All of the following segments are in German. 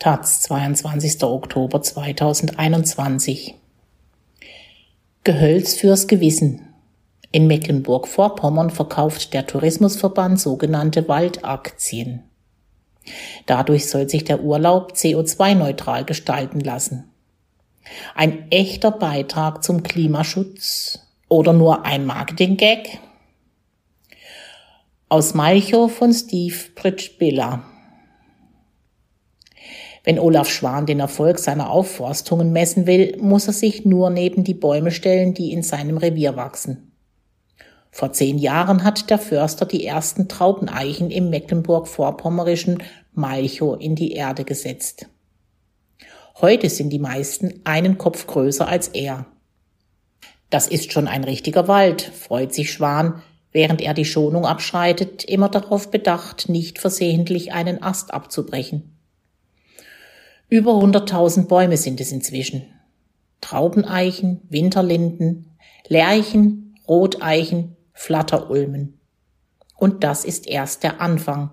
Taz, 22. Oktober 2021. Gehölz fürs Gewissen. In Mecklenburg-Vorpommern verkauft der Tourismusverband sogenannte Waldaktien. Dadurch soll sich der Urlaub CO2-neutral gestalten lassen. Ein echter Beitrag zum Klimaschutz oder nur ein Marketing-Gag? Aus Malchow von Steve Pritschbiller. Wenn Olaf Schwan den Erfolg seiner Aufforstungen messen will, muss er sich nur neben die Bäume stellen, die in seinem Revier wachsen. Vor zehn Jahren hat der Förster die ersten Traubeneichen im Mecklenburg-Vorpommerischen Malchow in die Erde gesetzt. Heute sind die meisten einen Kopf größer als er. Das ist schon ein richtiger Wald, freut sich Schwan, während er die Schonung abschreitet, immer darauf bedacht, nicht versehentlich einen Ast abzubrechen. Über 100.000 Bäume sind es inzwischen. Traubeneichen, Winterlinden, Lärchen, Roteichen, Flatterulmen. Und das ist erst der Anfang.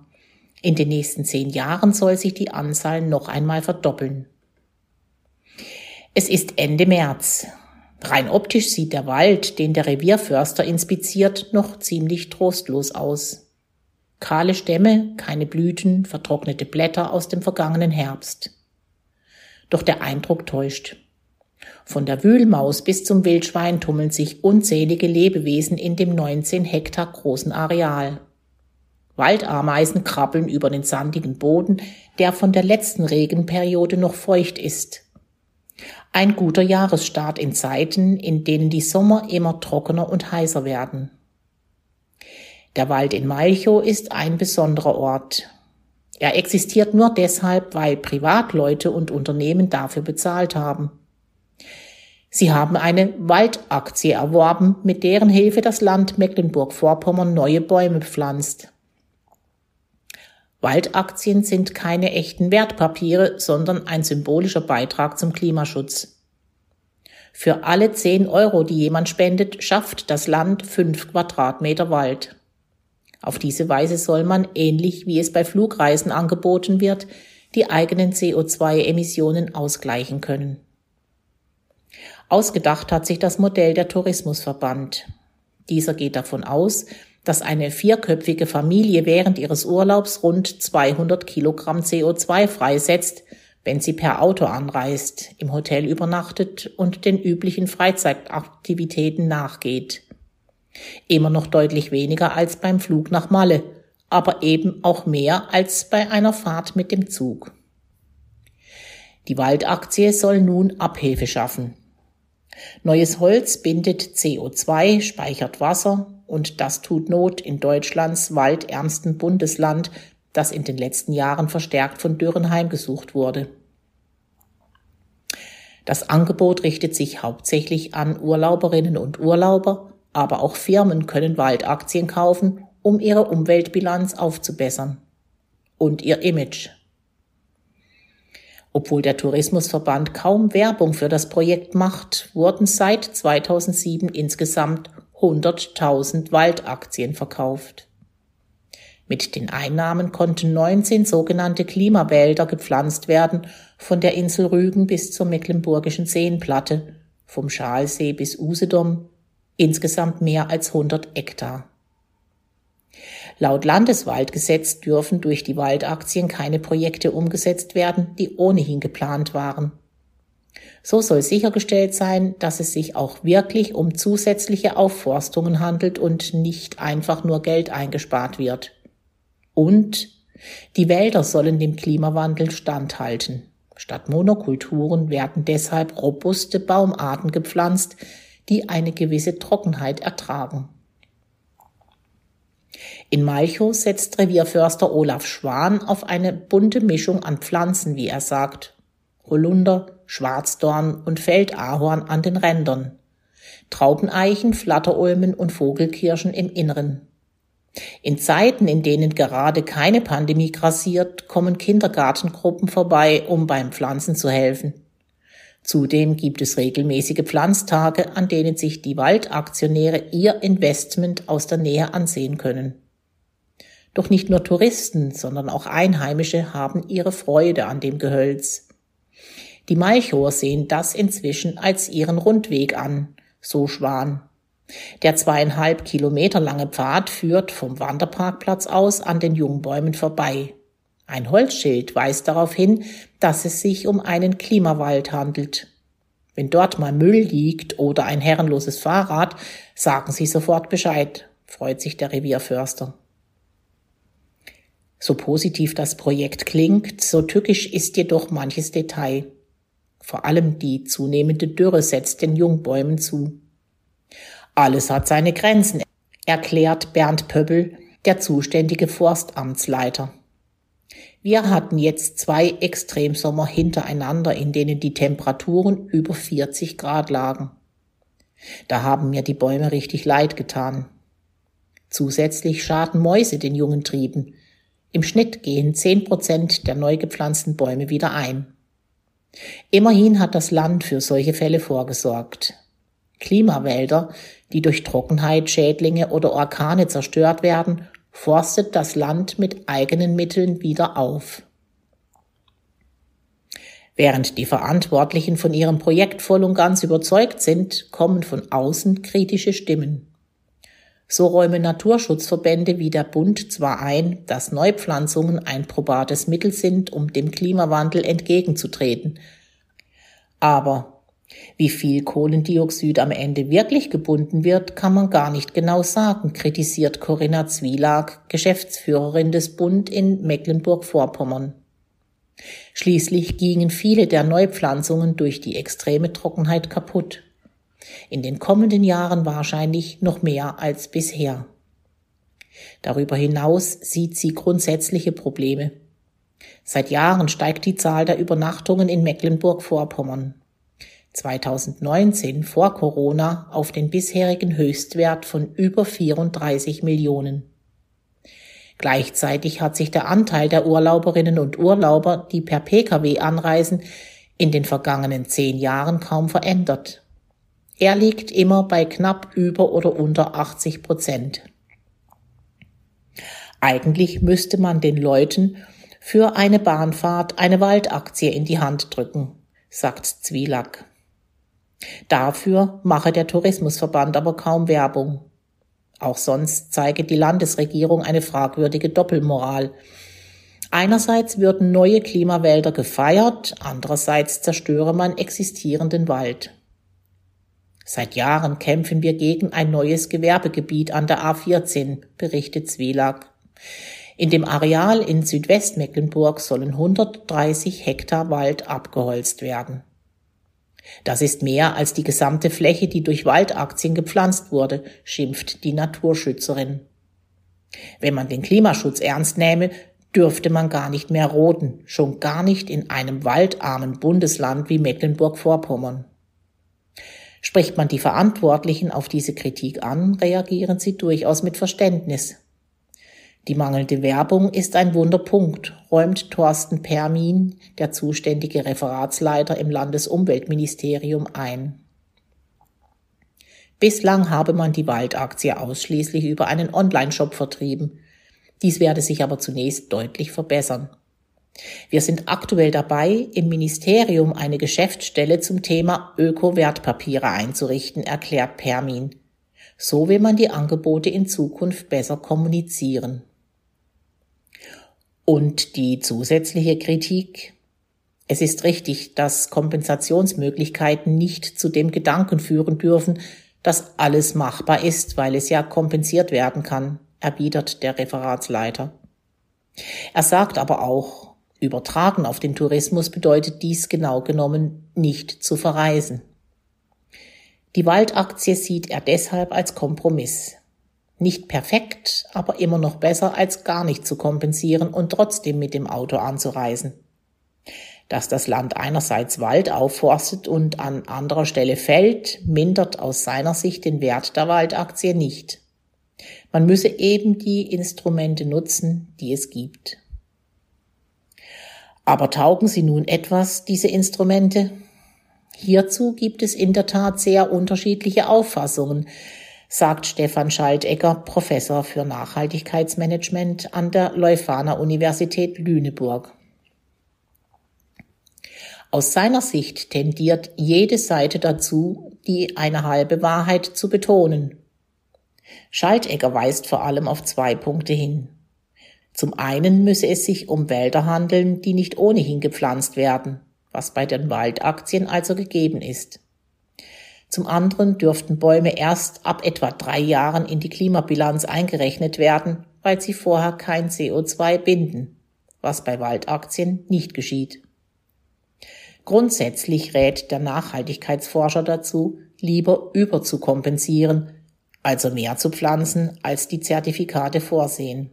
In den nächsten zehn Jahren soll sich die Anzahl noch einmal verdoppeln. Es ist Ende März. Rein optisch sieht der Wald, den der Revierförster inspiziert, noch ziemlich trostlos aus. Kahle Stämme, keine Blüten, vertrocknete Blätter aus dem vergangenen Herbst. Doch der Eindruck täuscht. Von der Wühlmaus bis zum Wildschwein tummeln sich unzählige Lebewesen in dem 19 Hektar großen Areal. Waldameisen krabbeln über den sandigen Boden, der von der letzten Regenperiode noch feucht ist. Ein guter Jahresstart in Zeiten, in denen die Sommer immer trockener und heißer werden. Der Wald in Malchow ist ein besonderer Ort. Er existiert nur deshalb, weil Privatleute und Unternehmen dafür bezahlt haben. Sie haben eine Waldaktie erworben, mit deren Hilfe das Land Mecklenburg-Vorpommern neue Bäume pflanzt. Waldaktien sind keine echten Wertpapiere, sondern ein symbolischer Beitrag zum Klimaschutz. Für alle 10 Euro, die jemand spendet, schafft das Land 5 Quadratmeter Wald. Auf diese Weise soll man, ähnlich wie es bei Flugreisen angeboten wird, die eigenen CO2-Emissionen ausgleichen können. Ausgedacht hat sich das Modell der Tourismusverband. Dieser geht davon aus, dass eine vierköpfige Familie während ihres Urlaubs rund 200 Kilogramm CO2 freisetzt, wenn sie per Auto anreist, im Hotel übernachtet und den üblichen Freizeitaktivitäten nachgeht. Immer noch deutlich weniger als beim Flug nach Malle, aber eben auch mehr als bei einer Fahrt mit dem Zug. Die Waldaktie soll nun Abhilfe schaffen. Neues Holz bindet CO2, speichert Wasser und das tut Not in Deutschlands waldärmsten Bundesland, das in den letzten Jahren verstärkt von Dürren heimgesucht wurde. Das Angebot richtet sich hauptsächlich an Urlauberinnen und Urlauber, aber auch Firmen können Waldaktien kaufen, um ihre Umweltbilanz aufzubessern und ihr Image. Obwohl der Tourismusverband kaum Werbung für das Projekt macht, wurden seit 2007 insgesamt 100.000 Waldaktien verkauft. Mit den Einnahmen konnten 19 sogenannte Klimawälder gepflanzt werden, von der Insel Rügen bis zur mecklenburgischen Seenplatte, vom Schalsee bis Usedom, insgesamt mehr als 100 Hektar. Laut Landeswaldgesetz dürfen durch die Waldaktien keine Projekte umgesetzt werden, die ohnehin geplant waren. So soll sichergestellt sein, dass es sich auch wirklich um zusätzliche Aufforstungen handelt und nicht einfach nur Geld eingespart wird. Und die Wälder sollen dem Klimawandel standhalten. Statt Monokulturen werden deshalb robuste Baumarten gepflanzt, die eine gewisse Trockenheit ertragen. In Malchow setzt Revierförster Olaf Schwan auf eine bunte Mischung an Pflanzen, wie er sagt. Holunder, Schwarzdorn und Feldahorn an den Rändern. Traubeneichen, Flatterulmen und Vogelkirschen im Inneren. In Zeiten, in denen gerade keine Pandemie grassiert, kommen Kindergartengruppen vorbei, um beim Pflanzen zu helfen. Zudem gibt es regelmäßige Pflanztage, an denen sich die Waldaktionäre ihr Investment aus der Nähe ansehen können. Doch nicht nur Touristen, sondern auch Einheimische haben ihre Freude an dem Gehölz. Die Malchower sehen das inzwischen als ihren Rundweg an, so Schwan. Der zweieinhalb Kilometer lange Pfad führt vom Wanderparkplatz aus an den Jungbäumen vorbei. Ein Holzschild weist darauf hin, dass es sich um einen Klimawald handelt. Wenn dort mal Müll liegt oder ein herrenloses Fahrrad, sagen Sie sofort Bescheid, freut sich der Revierförster. So positiv das Projekt klingt, so tückisch ist jedoch manches Detail. Vor allem die zunehmende Dürre setzt den Jungbäumen zu. Alles hat seine Grenzen, erklärt Bernd Pöbbel, der zuständige Forstamtsleiter. Wir hatten jetzt zwei Extremsommer hintereinander, in denen die Temperaturen über 40 Grad lagen. Da haben mir die Bäume richtig leid getan. Zusätzlich schaden Mäuse den jungen Trieben. Im Schnitt gehen 10 Prozent der neu gepflanzten Bäume wieder ein. Immerhin hat das Land für solche Fälle vorgesorgt. Klimawälder, die durch Trockenheit, Schädlinge oder Orkane zerstört werden, forstet das Land mit eigenen Mitteln wieder auf. Während die Verantwortlichen von ihrem Projekt voll und ganz überzeugt sind, kommen von außen kritische Stimmen. So räumen Naturschutzverbände wie der Bund zwar ein, dass Neupflanzungen ein probates Mittel sind, um dem Klimawandel entgegenzutreten, aber wie viel Kohlendioxid am Ende wirklich gebunden wird, kann man gar nicht genau sagen, kritisiert Corinna Zwielag, Geschäftsführerin des Bund in Mecklenburg-Vorpommern. Schließlich gingen viele der Neupflanzungen durch die extreme Trockenheit kaputt. In den kommenden Jahren wahrscheinlich noch mehr als bisher. Darüber hinaus sieht sie grundsätzliche Probleme. Seit Jahren steigt die Zahl der Übernachtungen in Mecklenburg-Vorpommern. 2019 vor Corona auf den bisherigen Höchstwert von über 34 Millionen. Gleichzeitig hat sich der Anteil der Urlauberinnen und Urlauber, die per Pkw anreisen, in den vergangenen zehn Jahren kaum verändert. Er liegt immer bei knapp über oder unter 80 Prozent. Eigentlich müsste man den Leuten für eine Bahnfahrt eine Waldaktie in die Hand drücken, sagt Zwielack. Dafür mache der Tourismusverband aber kaum Werbung. Auch sonst zeige die Landesregierung eine fragwürdige Doppelmoral. Einerseits würden neue Klimawälder gefeiert, andererseits zerstöre man existierenden Wald. Seit Jahren kämpfen wir gegen ein neues Gewerbegebiet an der A14, berichtet Zwielag. In dem Areal in Südwestmecklenburg sollen 130 Hektar Wald abgeholzt werden. Das ist mehr als die gesamte Fläche, die durch Waldaktien gepflanzt wurde, schimpft die Naturschützerin. Wenn man den Klimaschutz ernst nähme, dürfte man gar nicht mehr roden, schon gar nicht in einem waldarmen Bundesland wie Mecklenburg-Vorpommern. Spricht man die Verantwortlichen auf diese Kritik an, reagieren sie durchaus mit Verständnis. Die mangelnde Werbung ist ein Wunderpunkt, räumt Thorsten Permin, der zuständige Referatsleiter im Landesumweltministerium, ein. Bislang habe man die Waldaktie ausschließlich über einen Online-Shop vertrieben. Dies werde sich aber zunächst deutlich verbessern. Wir sind aktuell dabei, im Ministerium eine Geschäftsstelle zum Thema Öko-Wertpapiere einzurichten, erklärt Permin. So will man die Angebote in Zukunft besser kommunizieren. Und die zusätzliche Kritik. Es ist richtig, dass Kompensationsmöglichkeiten nicht zu dem Gedanken führen dürfen, dass alles machbar ist, weil es ja kompensiert werden kann, erwidert der Referatsleiter. Er sagt aber auch, übertragen auf den Tourismus bedeutet dies genau genommen nicht zu verreisen. Die Waldaktie sieht er deshalb als Kompromiss. Nicht perfekt, aber immer noch besser als gar nicht zu kompensieren und trotzdem mit dem Auto anzureisen. Dass das Land einerseits Wald aufforstet und an anderer Stelle fällt, mindert aus seiner Sicht den Wert der Waldaktie nicht. Man müsse eben die Instrumente nutzen, die es gibt. Aber taugen sie nun etwas, diese Instrumente? Hierzu gibt es in der Tat sehr unterschiedliche Auffassungen. Sagt Stefan Schaltegger, Professor für Nachhaltigkeitsmanagement an der Leuphana Universität Lüneburg. Aus seiner Sicht tendiert jede Seite dazu, die eine halbe Wahrheit zu betonen. Schaltegger weist vor allem auf zwei Punkte hin. Zum einen müsse es sich um Wälder handeln, die nicht ohnehin gepflanzt werden, was bei den Waldaktien also gegeben ist. Zum anderen dürften Bäume erst ab etwa drei Jahren in die Klimabilanz eingerechnet werden, weil sie vorher kein CO2 binden, was bei Waldaktien nicht geschieht. Grundsätzlich rät der Nachhaltigkeitsforscher dazu, lieber überzukompensieren, also mehr zu pflanzen, als die Zertifikate vorsehen.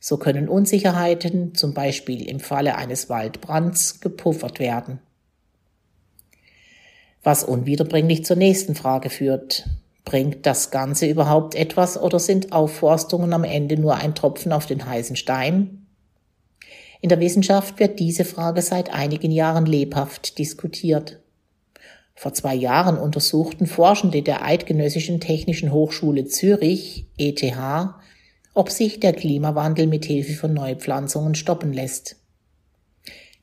So können Unsicherheiten, zum Beispiel im Falle eines Waldbrands, gepuffert werden. Was unwiederbringlich zur nächsten Frage führt. Bringt das Ganze überhaupt etwas oder sind Aufforstungen am Ende nur ein Tropfen auf den heißen Stein? In der Wissenschaft wird diese Frage seit einigen Jahren lebhaft diskutiert. Vor zwei Jahren untersuchten Forschende der Eidgenössischen Technischen Hochschule Zürich, ETH, ob sich der Klimawandel mit Hilfe von Neupflanzungen stoppen lässt.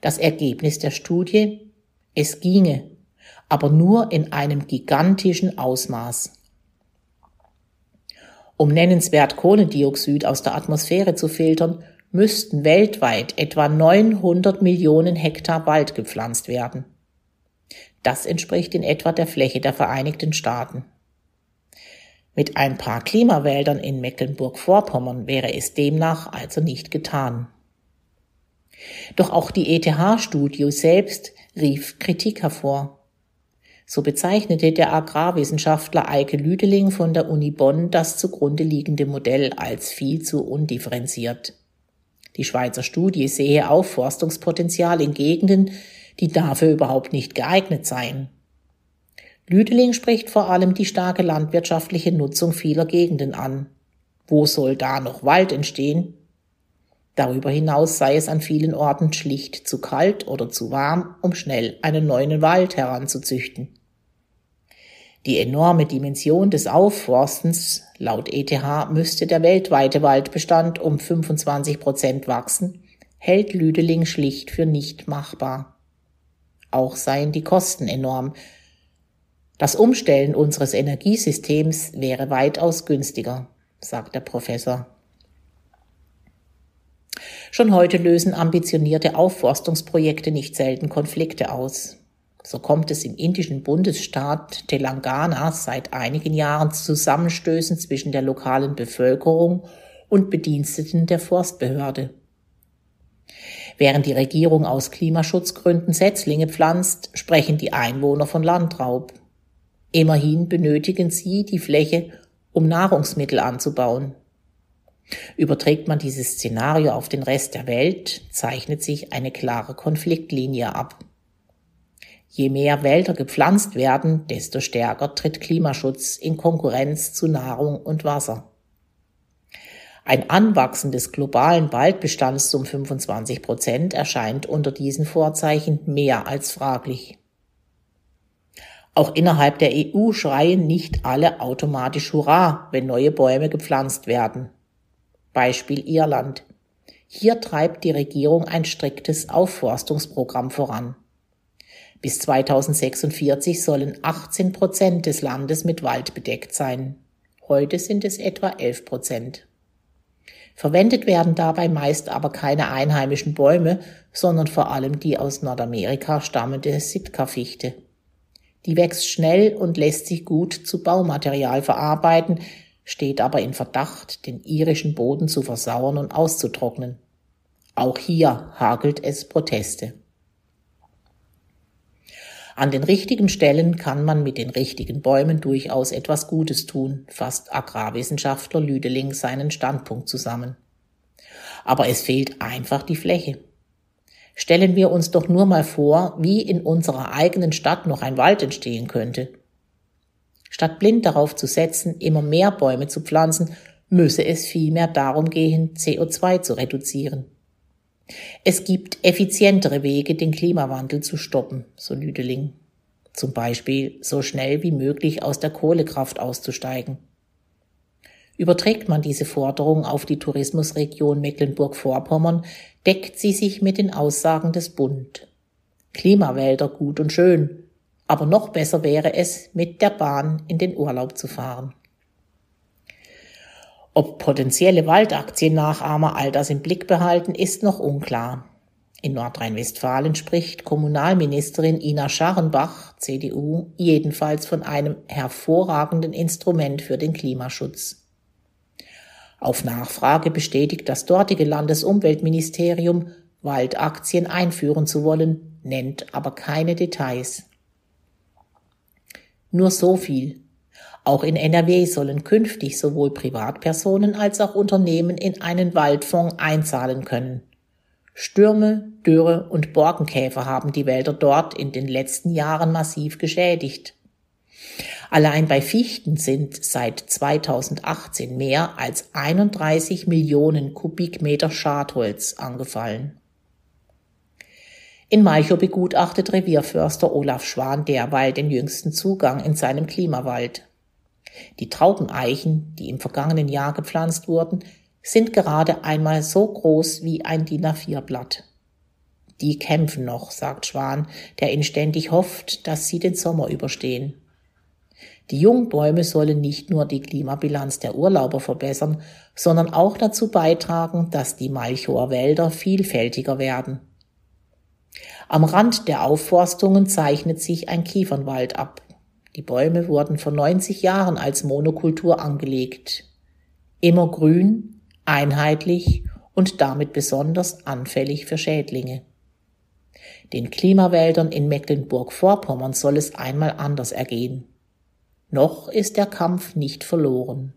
Das Ergebnis der Studie? Es ginge, aber nur in einem gigantischen Ausmaß. Um nennenswert Kohlendioxid aus der Atmosphäre zu filtern, müssten weltweit etwa 900 Millionen Hektar Wald gepflanzt werden. Das entspricht in etwa der Fläche der Vereinigten Staaten. Mit ein paar Klimawäldern in Mecklenburg-Vorpommern wäre es demnach also nicht getan. Doch auch die ETH-Studie selbst rief Kritik hervor. So bezeichnete der Agrarwissenschaftler Eike Lüdeling von der Uni Bonn das zugrunde liegende Modell als viel zu undifferenziert. Die Schweizer Studie sehe Aufforstungspotenzial in Gegenden, die dafür überhaupt nicht geeignet seien. Lüdeling spricht vor allem die starke landwirtschaftliche Nutzung vieler Gegenden an. Wo soll da noch Wald entstehen? Darüber hinaus sei es an vielen Orten schlicht zu kalt oder zu warm, um schnell einen neuen Wald heranzuzüchten. Die enorme Dimension des Aufforstens, laut ETH müsste der weltweite Waldbestand um 25 Prozent wachsen, hält Lüdeling schlicht für nicht machbar. Auch seien die Kosten enorm. Das Umstellen unseres Energiesystems wäre weitaus günstiger, sagt der Professor. Schon heute lösen ambitionierte Aufforstungsprojekte nicht selten Konflikte aus. So kommt es im indischen Bundesstaat Telangana seit einigen Jahren zu Zusammenstößen zwischen der lokalen Bevölkerung und Bediensteten der Forstbehörde. Während die Regierung aus Klimaschutzgründen Setzlinge pflanzt, sprechen die Einwohner von Landraub. Immerhin benötigen sie die Fläche, um Nahrungsmittel anzubauen. Überträgt man dieses Szenario auf den Rest der Welt, zeichnet sich eine klare Konfliktlinie ab. Je mehr Wälder gepflanzt werden, desto stärker tritt Klimaschutz in Konkurrenz zu Nahrung und Wasser. Ein Anwachsen des globalen Waldbestands um 25 Prozent erscheint unter diesen Vorzeichen mehr als fraglich. Auch innerhalb der EU schreien nicht alle automatisch Hurra, wenn neue Bäume gepflanzt werden. Beispiel Irland. Hier treibt die Regierung ein striktes Aufforstungsprogramm voran. Bis 2046 sollen 18 Prozent des Landes mit Wald bedeckt sein. Heute sind es etwa 11 Prozent. Verwendet werden dabei meist aber keine einheimischen Bäume, sondern vor allem die aus Nordamerika stammende Sitka-Fichte. Die wächst schnell und lässt sich gut zu Baumaterial verarbeiten, steht aber in Verdacht, den irischen Boden zu versauern und auszutrocknen. Auch hier hagelt es Proteste. An den richtigen Stellen kann man mit den richtigen Bäumen durchaus etwas Gutes tun, fasst Agrarwissenschaftler Lüdeling seinen Standpunkt zusammen. Aber es fehlt einfach die Fläche. Stellen wir uns doch nur mal vor, wie in unserer eigenen Stadt noch ein Wald entstehen könnte. Statt blind darauf zu setzen, immer mehr Bäume zu pflanzen, müsse es vielmehr darum gehen, CO2 zu reduzieren. Es gibt effizientere Wege, den Klimawandel zu stoppen, so Lüdeling. Zum Beispiel so schnell wie möglich aus der Kohlekraft auszusteigen. Überträgt man diese Forderung auf die Tourismusregion Mecklenburg-Vorpommern, deckt sie sich mit den Aussagen des Bund. Klimawälder gut und schön, aber noch besser wäre es, mit der Bahn in den Urlaub zu fahren. Ob potenzielle Waldaktiennachahmer all das im Blick behalten, ist noch unklar. In Nordrhein-Westfalen spricht Kommunalministerin Ina Scharrenbach, CDU, jedenfalls von einem hervorragenden Instrument für den Klimaschutz. Auf Nachfrage bestätigt das dortige Landesumweltministerium, Waldaktien einführen zu wollen, nennt aber keine Details. Nur so viel. Auch in NRW sollen künftig sowohl Privatpersonen als auch Unternehmen in einen Waldfonds einzahlen können. Stürme, Dürre und Borkenkäfer haben die Wälder dort in den letzten Jahren massiv geschädigt. Allein bei Fichten sind seit 2018 mehr als 31 Millionen Kubikmeter Schadholz angefallen. In Malchow begutachtet Revierförster Olaf Schwan derweil den jüngsten Zugang in seinem Klimawald. Die Traubeneichen, die im vergangenen Jahr gepflanzt wurden, sind gerade einmal so groß wie ein DIN A4-Blatt. Die kämpfen noch, sagt Schwan, der inständig hofft, dass sie den Sommer überstehen. Die Jungbäume sollen nicht nur die Klimabilanz der Urlauber verbessern, sondern auch dazu beitragen, dass die Malchower Wälder vielfältiger werden. Am Rand der Aufforstungen zeichnet sich ein Kiefernwald ab. Die Bäume wurden vor 90 Jahren als Monokultur angelegt. Immer grün, einheitlich und damit besonders anfällig für Schädlinge. Den Klimawäldern in Mecklenburg-Vorpommern soll es einmal anders ergehen. Noch ist der Kampf nicht verloren.